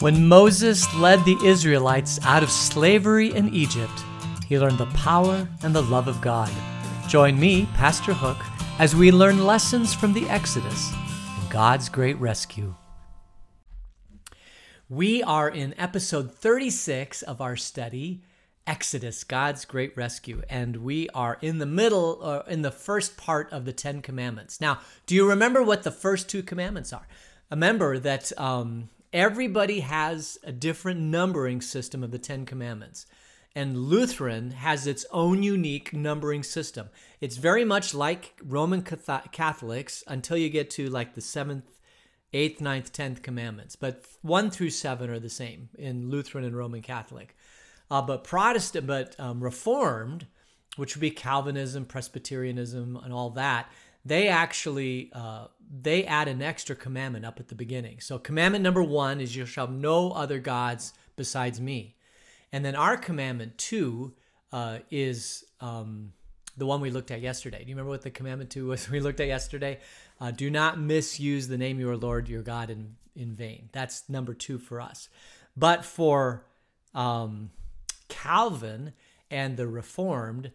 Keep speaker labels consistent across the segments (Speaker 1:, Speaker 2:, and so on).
Speaker 1: When Moses led the Israelites out of slavery in Egypt, he learned the power and the love of God. Join me, Pastor Hook, as we learn lessons from the Exodus and God's great rescue. We are in episode 36 of our study, Exodus, God's Great Rescue, and we are in the middle, uh, in the first part of the Ten Commandments. Now, do you remember what the first two commandments are? Remember that um, everybody has a different numbering system of the Ten Commandments, and Lutheran has its own unique numbering system. It's very much like Roman Catholics until you get to like the seventh, eighth, ninth, tenth commandments, but one through seven are the same in Lutheran and Roman Catholic. Uh, but Protestant, but um, Reformed, which would be Calvinism, Presbyterianism, and all that, they actually uh, they add an extra commandment up at the beginning. So commandment number one is you shall have no other gods besides me, and then our commandment two uh, is um, the one we looked at yesterday. Do you remember what the commandment two was we looked at yesterday? Uh, do not misuse the name of your Lord your God in in vain. That's number two for us. But for um, Calvin and the Reformed,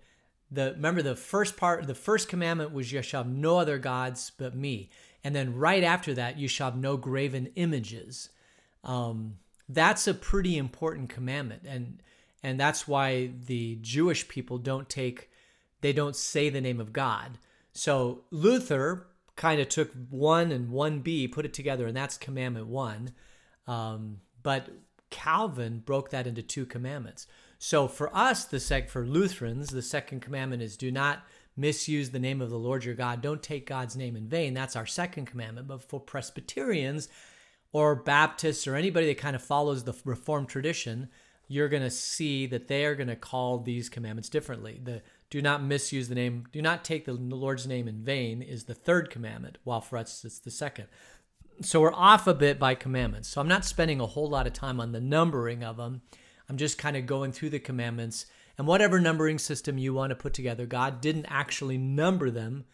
Speaker 1: the remember the first part, the first commandment was you shall have no other gods but me, and then right after that you shall have no graven images. Um, that's a pretty important commandment, and and that's why the Jewish people don't take, they don't say the name of God. So Luther kind of took one and one B, put it together, and that's commandment one. Um, but Calvin broke that into two commandments. So for us, the sec for Lutherans, the second commandment is do not misuse the name of the Lord your God. Don't take God's name in vain. That's our second commandment. But for Presbyterians or Baptists or anybody that kind of follows the Reformed tradition, you're going to see that they are going to call these commandments differently. The do not misuse the name, do not take the Lord's name in vain is the third commandment, while for us it's the second. So we're off a bit by commandments. So I'm not spending a whole lot of time on the numbering of them. I'm just kind of going through the commandments and whatever numbering system you want to put together. God didn't actually number them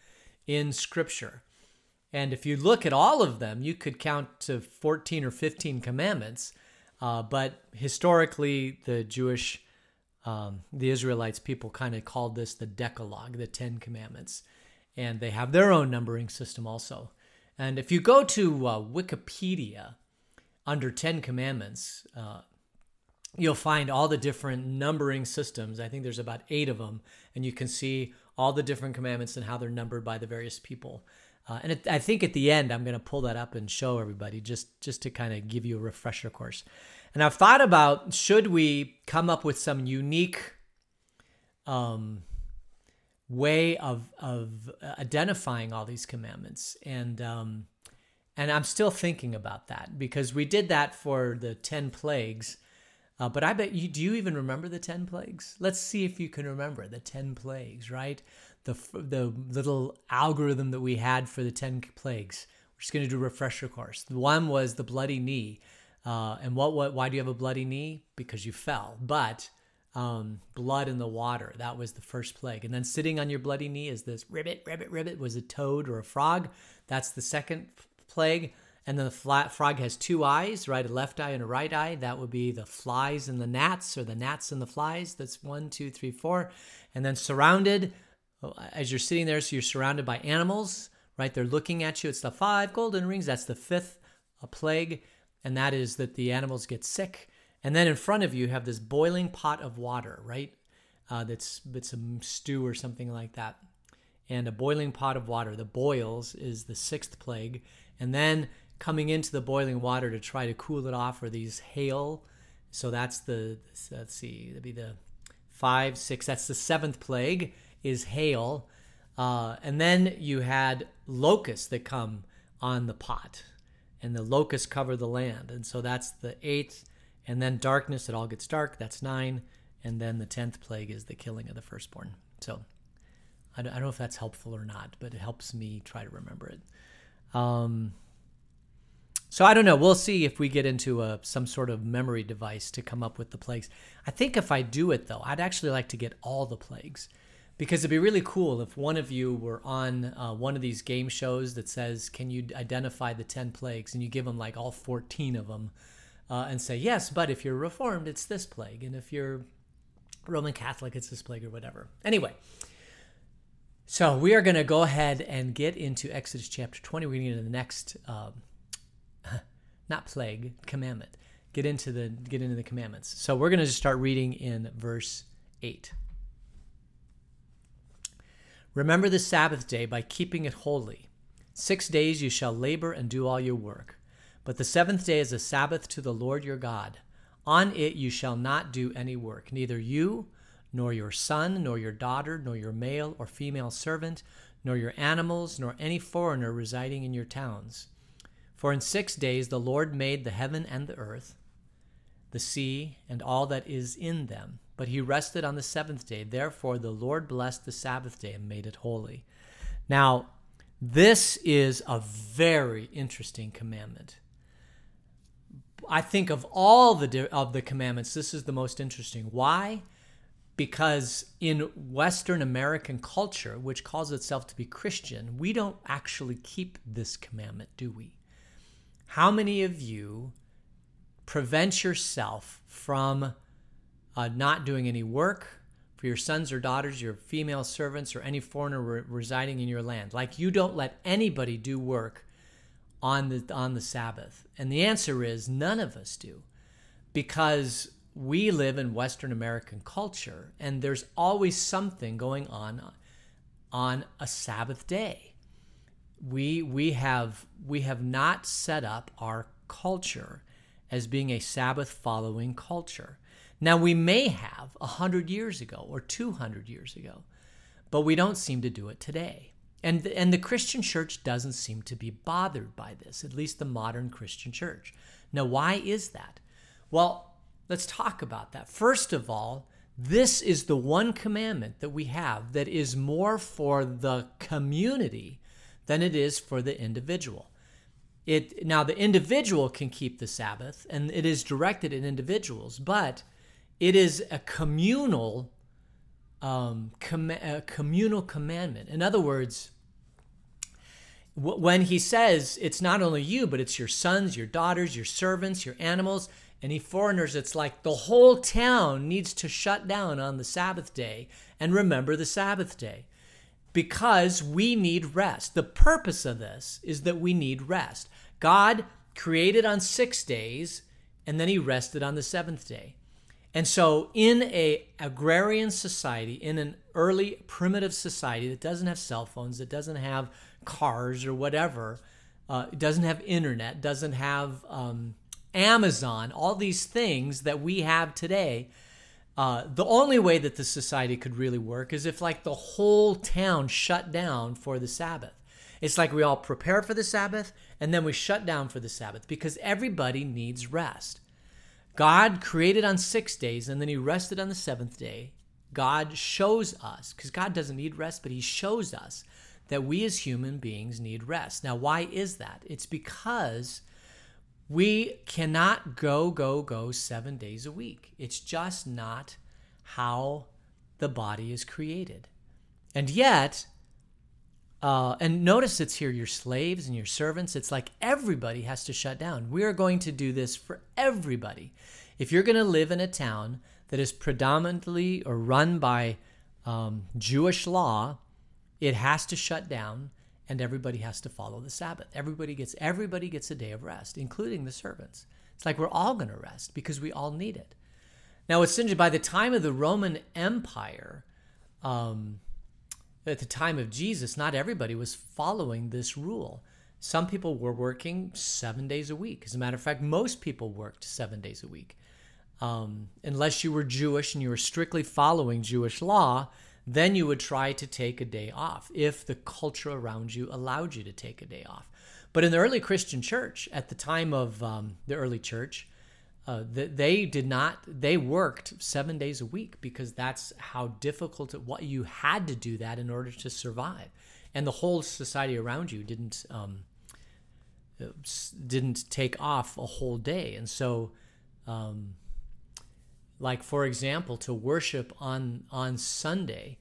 Speaker 1: in Scripture. And if you look at all of them, you could count to 14 or 15 commandments. Uh, but historically, the Jewish, um, the Israelites, people kind of called this the Decalogue, the Ten Commandments. And they have their own numbering system also. And if you go to uh, Wikipedia under Ten Commandments, uh, you'll find all the different numbering systems. I think there's about eight of them, and you can see all the different commandments and how they're numbered by the various people. Uh, and it, I think at the end, I'm going to pull that up and show everybody just just to kind of give you a refresher course. And I've thought about should we come up with some unique um, way of of identifying all these commandments and um, and I'm still thinking about that because we did that for the ten plagues uh, but I bet you, do you even remember the 10 plagues? Let's see if you can remember the 10 plagues, right? The, the little algorithm that we had for the 10 plagues. We're just going to do a refresher course. One was the bloody knee. Uh, and what, what, why do you have a bloody knee? Because you fell. But um, blood in the water, that was the first plague. And then sitting on your bloody knee is this ribbit, ribbit, ribbit, was a toad or a frog. That's the second plague. And then the flat frog has two eyes, right? A left eye and a right eye. That would be the flies and the gnats, or the gnats and the flies. That's one, two, three, four. And then surrounded, as you're sitting there, so you're surrounded by animals, right? They're looking at you. It's the five golden rings. That's the fifth a plague. And that is that the animals get sick. And then in front of you, you have this boiling pot of water, right? Uh, that's it's a stew or something like that. And a boiling pot of water. The boils is the sixth plague. And then coming into the boiling water to try to cool it off are these hail. So that's the let's see, that'd be the five, six. That's the seventh plague is hail, uh, and then you had locusts that come on the pot, and the locusts cover the land, and so that's the eighth. And then darkness, it all gets dark. That's nine, and then the tenth plague is the killing of the firstborn. So I don't know if that's helpful or not, but it helps me try to remember it. Um, so I don't know. We'll see if we get into a, some sort of memory device to come up with the plagues. I think if I do it though, I'd actually like to get all the plagues because it'd be really cool if one of you were on uh, one of these game shows that says, "Can you identify the ten plagues?" and you give them like all fourteen of them. uh, and say, yes, but if you're Reformed, it's this plague. And if you're Roman Catholic, it's this plague or whatever. Anyway, so we are going to go ahead and get into Exodus chapter 20. We're going to get into the next, um, not plague, commandment. Get into the get into the commandments. So we're going to just start reading in verse 8. Remember the Sabbath day by keeping it holy. Six days you shall labor and do all your work. But the seventh day is a Sabbath to the Lord your God. On it you shall not do any work, neither you, nor your son, nor your daughter, nor your male or female servant, nor your animals, nor any foreigner residing in your towns. For in six days the Lord made the heaven and the earth, the sea, and all that is in them. But he rested on the seventh day. Therefore the Lord blessed the Sabbath day and made it holy. Now, this is a very interesting commandment. I think of all the of the commandments, this is the most interesting. Why? Because in Western American culture, which calls itself to be Christian, we don't actually keep this commandment, do we? How many of you prevent yourself from uh, not doing any work for your sons or daughters, your female servants, or any foreigner re- residing in your land? Like you don't let anybody do work on the on the Sabbath? And the answer is none of us do. Because we live in Western American culture and there's always something going on on a Sabbath day. We we have we have not set up our culture as being a Sabbath following culture. Now we may have a hundred years ago or two hundred years ago, but we don't seem to do it today. And, and the Christian church doesn't seem to be bothered by this, at least the modern Christian church. Now, why is that? Well, let's talk about that. First of all, this is the one commandment that we have that is more for the community than it is for the individual. It now the individual can keep the Sabbath and it is directed at individuals, but it is a communal um, com- a communal commandment. In other words, w- when he says it's not only you, but it's your sons, your daughters, your servants, your animals, any foreigners, it's like the whole town needs to shut down on the Sabbath day and remember the Sabbath day because we need rest. The purpose of this is that we need rest. God created on six days and then he rested on the seventh day. And so, in a agrarian society, in an early primitive society that doesn't have cell phones, that doesn't have cars or whatever, uh, doesn't have internet, doesn't have um, Amazon, all these things that we have today. Uh, the only way that the society could really work is if, like, the whole town shut down for the Sabbath. It's like we all prepare for the Sabbath and then we shut down for the Sabbath because everybody needs rest. God created on six days and then he rested on the seventh day. God shows us, because God doesn't need rest, but he shows us that we as human beings need rest. Now, why is that? It's because we cannot go, go, go seven days a week. It's just not how the body is created. And yet, uh, and notice it's here your slaves and your servants. It's like everybody has to shut down. We are going to do this for everybody. If you're going to live in a town that is predominantly or run by um, Jewish law, it has to shut down and everybody has to follow the Sabbath. Everybody gets everybody gets a day of rest, including the servants. It's like we're all going to rest because we all need it. Now, it's interesting. By the time of the Roman Empire, um, at the time of Jesus, not everybody was following this rule. Some people were working seven days a week. As a matter of fact, most people worked seven days a week. Um, unless you were Jewish and you were strictly following Jewish law, then you would try to take a day off if the culture around you allowed you to take a day off. But in the early Christian church, at the time of um, the early church, uh, they did not they worked seven days a week because that's how difficult it what you had to do that in order to survive and the whole society around you didn't um, uh, didn't take off a whole day and so um, like for example to worship on on sunday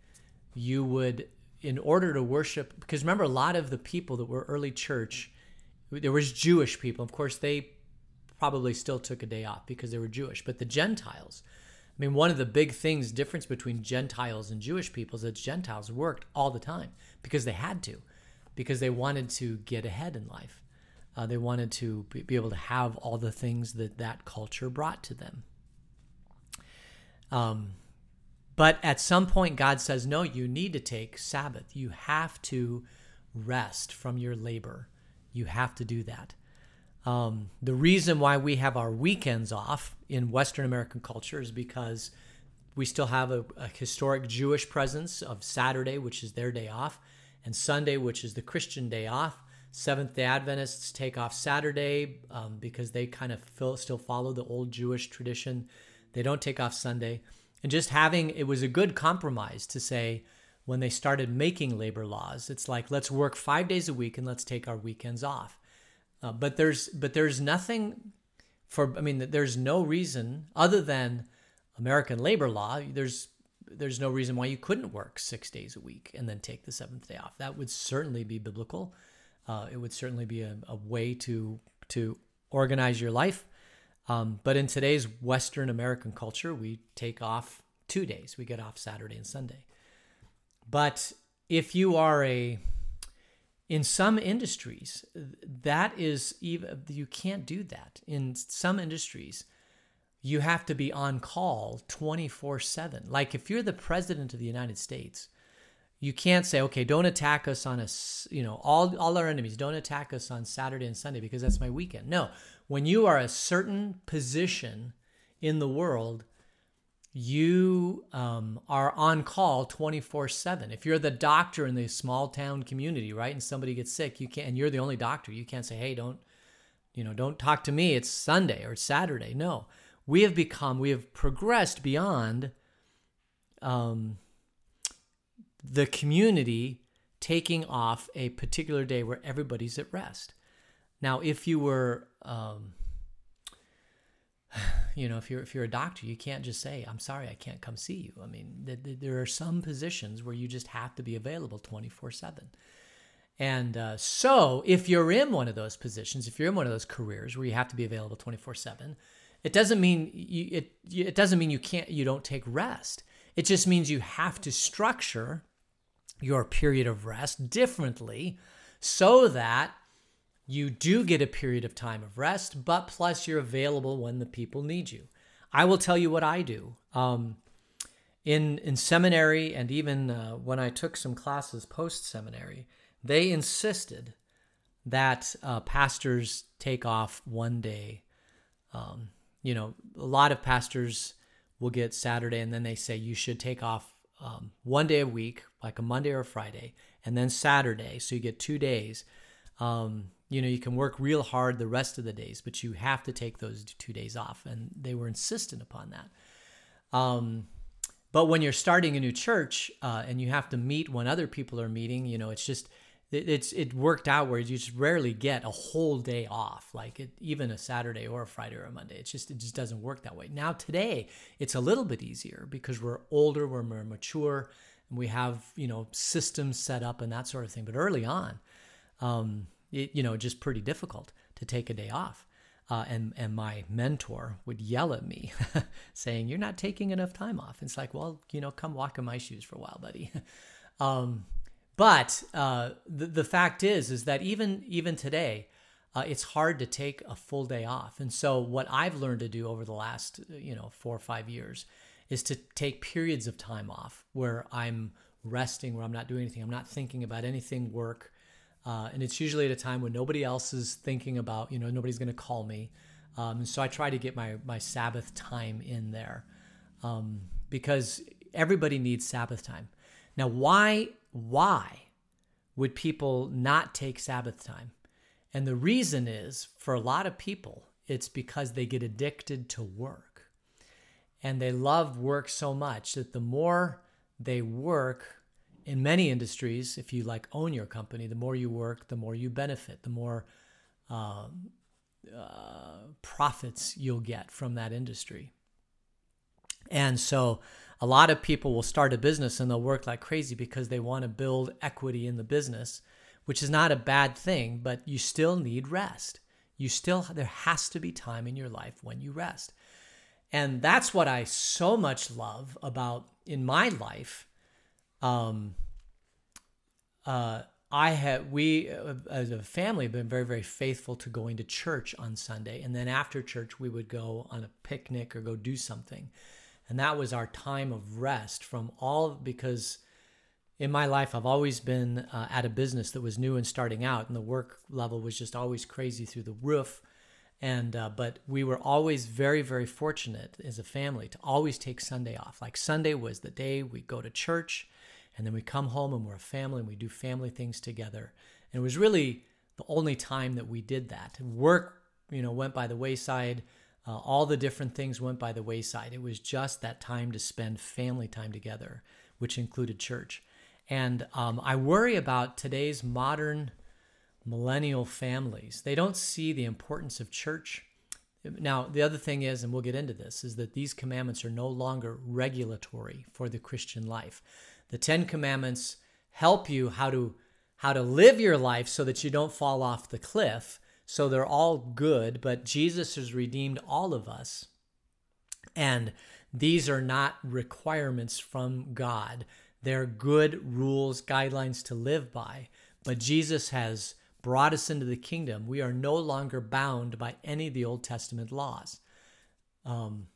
Speaker 1: you would in order to worship because remember a lot of the people that were early church there was jewish people of course they probably still took a day off because they were Jewish. But the Gentiles, I mean, one of the big things, difference between Gentiles and Jewish people is that Gentiles worked all the time because they had to, because they wanted to get ahead in life. Uh, they wanted to be able to have all the things that that culture brought to them. Um, but at some point, God says, no, you need to take Sabbath. You have to rest from your labor. You have to do that. Um, the reason why we have our weekends off in Western American culture is because we still have a, a, historic Jewish presence of Saturday, which is their day off, and Sunday, which is the Christian day off. Seventh day Adventists take off Saturday um, because they kind of feel, still follow the old Jewish tradition. They don't take off Sunday. And just having it was a good compromise to say, when they started making labor laws, it's like, let's work five days a week and let's take our weekends off. Uh, but there's but there's nothing for I mean there's no reason other than American labor law. There's there's no reason why you couldn't work six days a week and then take the seventh day off. That would certainly be biblical. Uh, it would certainly be a, a, way to to organize your life. Um, but in today's Western American culture, we take off two days. We get off Saturday and Sunday. But if you are a in some industries that is even you can't do that in some industries you have to be on call 24/7 like if you're the president of the United States you can't say okay don't attack us on a you know all all our enemies don't attack us on Saturday and Sunday because that's my weekend. No when you are a certain position in the world you um, are on call 24 7 if you're the doctor in the small town community right and somebody gets sick you can't and you're the only doctor you can't say hey don't you know don't talk to me it's sunday or saturday. No we have become we have progressed beyond um, the community taking off a particular day where everybody's at rest. Now if you were um, you know if you're if you're a doctor you can't just say i'm sorry i can't come see you. I mean th- th- there are some positions where you just have to be available 24-7 and uh, so if you're in one of those positions if you're in one of those careers where you have to be available 24-7 it doesn't mean you it it doesn't mean you can't you don't take rest. It just means you have to structure your period of rest differently so that you do get a period of time of rest, but plus you're available when the people need you. I will tell you what I do. Um, in in seminary and even uh, when I took some classes post seminary, they insisted that uh, pastors take off one day. Um, you know, a lot of pastors will get Saturday and then they say you should take off um, one day a week, like a Monday or a Friday, and then Saturday, so you get two days. Um, you know you can work real hard the rest of the days but you have to take those two days off and they were insistent upon that um, but when you're starting a new church uh, and you have to meet when other people are meeting you know it's just it, it's it worked out where you just rarely get a whole day off like it, even a saturday or a friday or a monday it's just it just doesn't work that way now today it's a little bit easier because we're older we're more mature and we have you know systems set up and that sort of thing but early on um, it, you know, just pretty difficult to take a day off. Uh, and and my mentor would yell at me, saying, "You're not taking enough time off." it's like, well, you know, come walk in my shoes for a while, buddy. um, but uh, the the fact is, is that even even today, uh, it's hard to take a full day off. And so, what I've learned to do over the last you know four or five years is to take periods of time off where I'm resting, where I'm not doing anything, I'm not thinking about anything work. Uh, and it's usually at a time when nobody else is thinking about, you know, nobody's going to call me. Um, so I try to get my, my Sabbath time in there um, because everybody needs Sabbath time. Now, why, why would people not take Sabbath time? And the reason is for a lot of people, it's because they get addicted to work. And they love work so much that the more they work, in many industries, if you like own your company, the more you work, the more you benefit, the more uh, uh, profits you'll get from that industry. And so a lot of people will start a business and they'll work like crazy because they want to build equity in the business, which is not a bad thing, but you still need rest. You still, there has to be time in your life when you rest. And that's what I so much love about in my life. Um, uh, I have we uh, as a family have been very very faithful to going to church on Sunday, and then after church we would go on a picnic or go do something, and that was our time of rest from all because in my life I've always been uh, at a business that was new and starting out, and the work level was just always crazy through the roof, and uh, but we were always very very fortunate as a family to always take Sunday off. Like Sunday was the day we go to church and then we come home and we're a family and we do family things together. And it was really the only time that we did that. Work, you know, went by the wayside. Uh, all the different things went by the wayside. It was just that time to spend family time together, which included church. And um, I worry about today's modern millennial families. They don't see the importance of church. Now, the other thing is, and we'll get into this, is that these commandments are no longer regulatory for the Christian life the 10 commandments help you how to how to live your life so that you don't fall off the cliff so they're all good but jesus has redeemed all of us. And these are not requirements from god. They're good rules guidelines to live by. But jesus has brought us into the kingdom. We are no longer bound by any of the old testament laws. Um,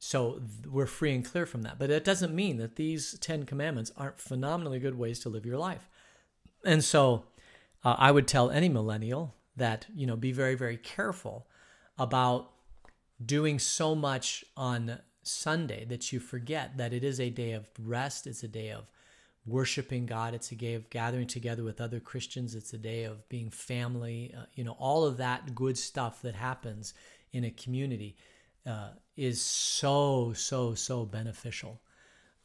Speaker 1: so we're free and clear from that. But it doesn't mean that these 10 commandments aren't phenomenally good ways to live your life. And so uh, I would tell any millennial that, you know, be very, very careful about doing so much on Sunday that you forget that it is a day of rest, it's a day of worshiping God, it's a day of gathering together with other Christians, it's a day of being family, uh, you know, all of that good stuff that happens in a community uh, is so so so beneficial.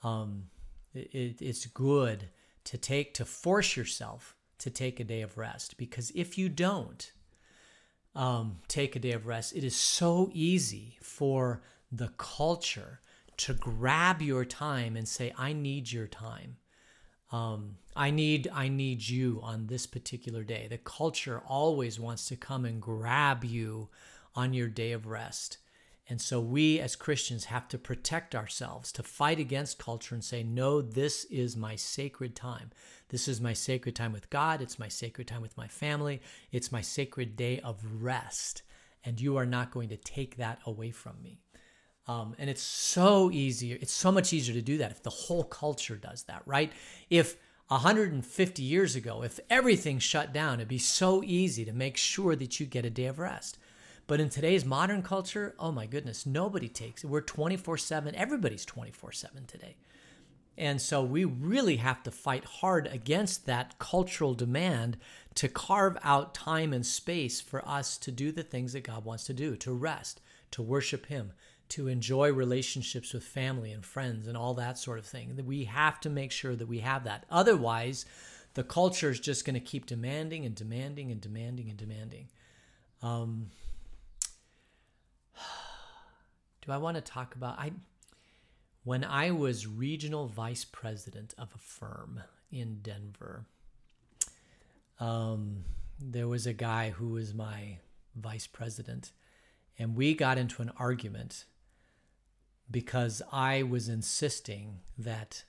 Speaker 1: Um, it, it's good to take to force yourself to take a day of rest because if you don't um, take a day of rest, it is so easy for the culture to grab your time and say, "I need your time." Um, I need I need you on this particular day. The culture always wants to come and grab you on your day of rest. And so we as Christians have to protect ourselves, to fight against culture and say, no, this is my sacred time. This is my sacred time with God. It's my sacred time with my family. It's my sacred day of rest. And you are not going to take that away from me. Um, and it's so easier, it's so much easier to do that if the whole culture does that, right? If 150 years ago, if everything shut down, it'd be so easy to make sure that you get a day of rest. But in today's modern culture, oh my goodness, nobody takes it. We're 24 7. Everybody's 24 7 today. And so we really have to fight hard against that cultural demand to carve out time and space for us to do the things that God wants to do to rest, to worship Him, to enjoy relationships with family and friends and all that sort of thing. We have to make sure that we have that. Otherwise, the culture is just going to keep demanding and demanding and demanding and demanding. Um, do I want to talk about I when I was regional vice president of a firm in Denver. Um, there was a guy who was my vice president, and we got into an argument because I was insisting that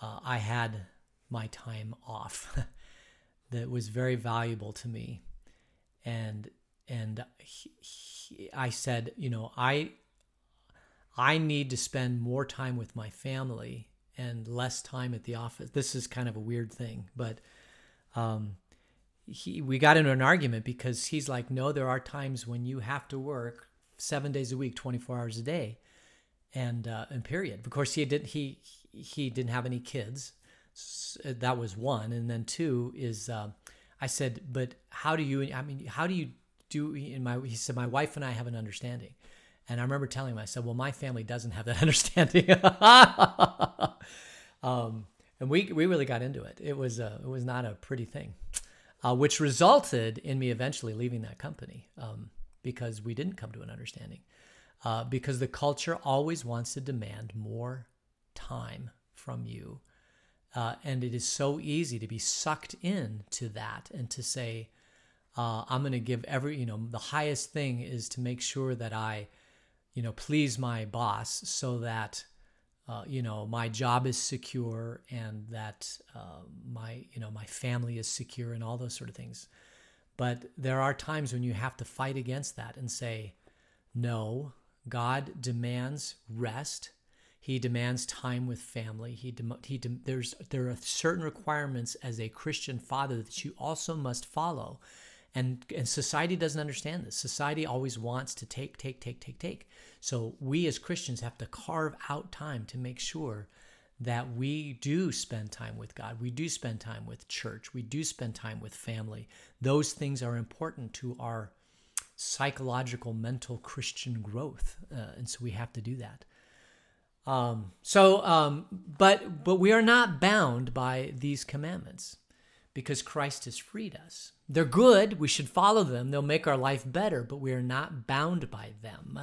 Speaker 1: uh, I had my time off that was very valuable to me and and he, he, I said you know I I need to spend more time with my family and less time at the office. This is kind of a weird thing, but um, he, we got into an argument because he's like, no, there are times when you have to work seven days a week, 24 hours a day. And, uh, and period. Of course, he didn't he, he didn't have any kids. So that was one. And then two is, uh, I said, but how do you, I mean, how do you do in my, he said, my wife and I have an understanding. And I remember telling him, I said, well, my family doesn't have that understanding. um, and we, we really got into it. It was, it was not a pretty thing, uh, which resulted in me eventually leaving that company um, because we didn't come to an understanding. Uh, because the culture always wants to demand more time from you. Uh, and it is so easy to be sucked in to that and to say, Uh, I'm going to give every, you know, the highest thing is to make sure that I, you know, please my boss so that, uh, you know, my job is secure and that uh, my, you know, my family is secure and all those sort of things. But there are times when you have to fight against that and say, no, God demands rest. He demands time with family. He, de- he de- there's there are certain requirements as a Christian father that you also must follow. And, and society doesn't understand this. Society always wants to take, take, take, take, take. So we as Christians have to carve out time to make sure that we do spend time with God. We do spend time with church. We do spend time with family. Those things are important to our psychological, mental Christian growth. Uh, and so we have to do that. Um, so, um, but but we are not bound by these commandments because Christ has freed us. They're good. We should follow them. They'll make our life better, but we are not bound by them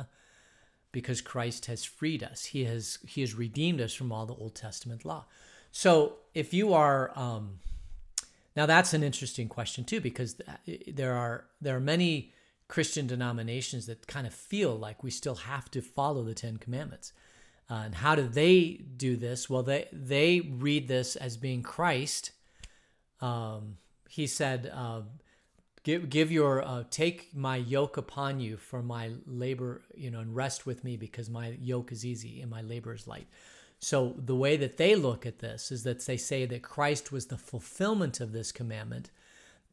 Speaker 1: because Christ has freed us. He has He has redeemed us from all the Old Testament law. So, if you are um, now, that's an interesting question too, because there are there are many Christian denominations that kind of feel like we still have to follow the Ten Commandments. Uh, and how do they do this? Well, they they read this as being Christ. Um, he said, uh, "Give give your uh, take my yoke upon you for my labor, you know, and rest with me because my yoke is easy and my labor is light." So the way that they look at this is that they say that Christ was the fulfillment of this commandment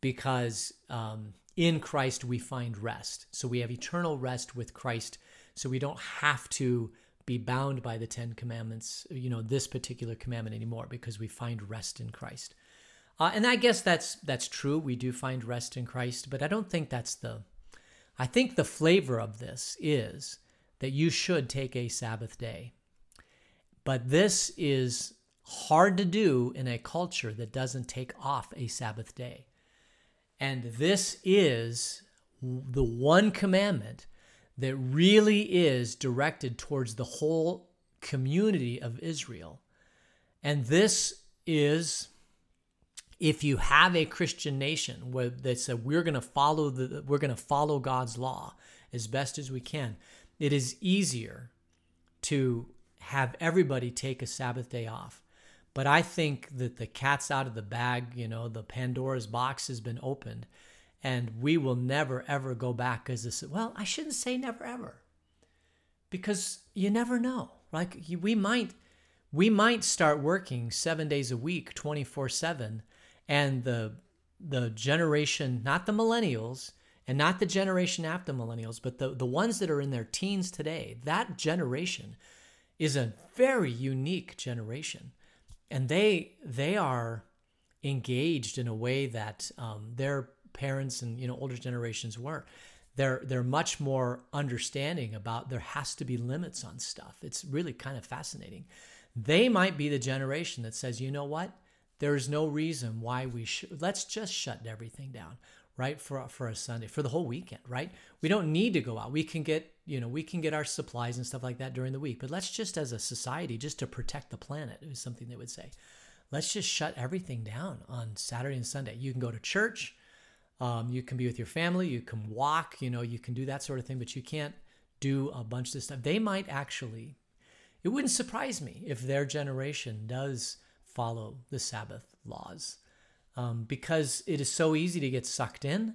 Speaker 1: because um, in Christ we find rest. So we have eternal rest with Christ. So we don't have to be bound by the Ten Commandments, you know, this particular commandment anymore because we find rest in Christ. Uh, and I guess that's that's true. We do find rest in Christ, but I don't think that's the. I think the flavor of this is that you should take a Sabbath day. But this is hard to do in a culture that doesn't take off a Sabbath day. And this is the one commandment that really is directed towards the whole community of Israel. And this is if you have a Christian nation where they said we're going to follow the we're going to follow God's law as best as we can, it is easier to have everybody take a Sabbath day off. But I think that the cat's out of the bag, you know, the Pandora's box has been opened and we will never ever go back as this well i shouldn't say never ever because you never know like we might we might start working seven days a week 24 7 and the the generation not the millennials and not the generation after millennials but the, the ones that are in their teens today that generation is a very unique generation. And they they are engaged in a way that um, they're parents and you know older generations were. They're they're much more understanding about there has to be limits on stuff. It's really kind of fascinating. They might be the generation that says you know what there's no reason why we should let's just shut everything down right for for a sunday for the whole weekend right? We don't need to go out. We can get you know we can get our supplies and stuff like that during the week but let's just as a society just to protect the planet is something they would say. Let's just shut everything down on saturday and sunday. You can go to church um, you can be with your family, you can walk, you know, you can do that sort of thing, but you can't do a bunch of stuff. They might actually, it wouldn't surprise me if their generation does follow the Sabbath laws um, because it is so easy to get sucked in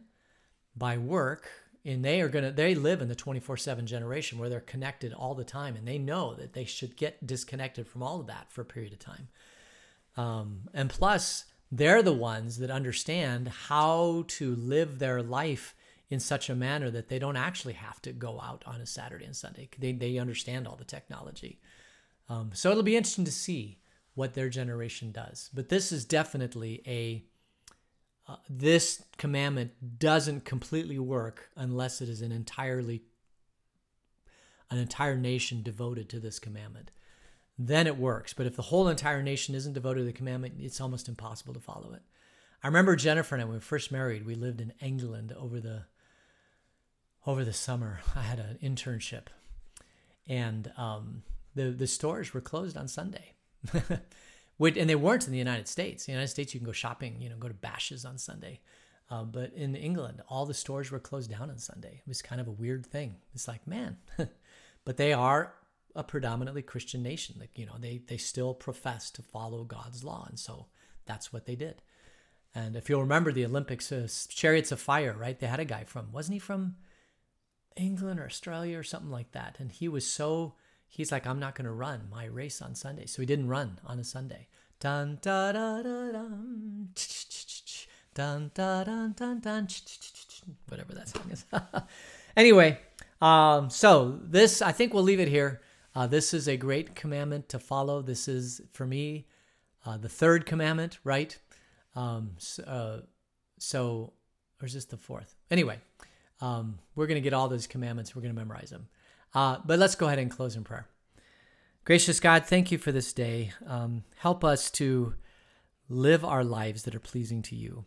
Speaker 1: by work. And they are going to, they live in the 24 7 generation where they're connected all the time and they know that they should get disconnected from all of that for a period of time. Um, and plus, they're the ones that understand how to live their life in such a manner that they don't actually have to go out on a Saturday and Sunday. They, they understand all the technology. Um, so it'll be interesting to see what their generation does. But this is definitely a, uh, this commandment doesn't completely work unless it is an entirely, an entire nation devoted to this commandment then it works. But if the whole entire nation isn't devoted to the commandment, it's almost impossible to follow it. I remember Jennifer and I when we first married, we lived in England over the over the summer. I had an internship, and um, the the stores were closed on Sunday. And they weren't in the United States. In the United States, you can go shopping, you know, go to bashes on Sunday. Uh, but in England, all the stores were closed down on Sunday. It was kind of a weird thing. It's like, man, but they are a predominantly Christian nation. Like, you know, they, they still profess to follow God's law. And so that's what they did. And if you'll remember the Olympics, uh, Chariots of Fire, right? They had a guy from, wasn't he from England or Australia or something like that? And he was so, he's like, I'm not going to run my race on Sunday. So he didn't run on a Sunday. Dun, da, da, da, dun, dun, da, dun, dun, dun, whatever that song is. anyway, um, so this, I think we'll leave it here. Uh, this is a great commandment to follow. This is, for me, uh, the third commandment, right? Um, so, uh, so, or is this the fourth? Anyway, um, we're going to get all those commandments. We're going to memorize them. Uh, but let's go ahead and close in prayer. Gracious God, thank you for this day. Um, help us to live our lives that are pleasing to you,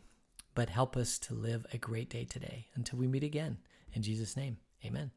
Speaker 1: but help us to live a great day today until we meet again. In Jesus' name, amen.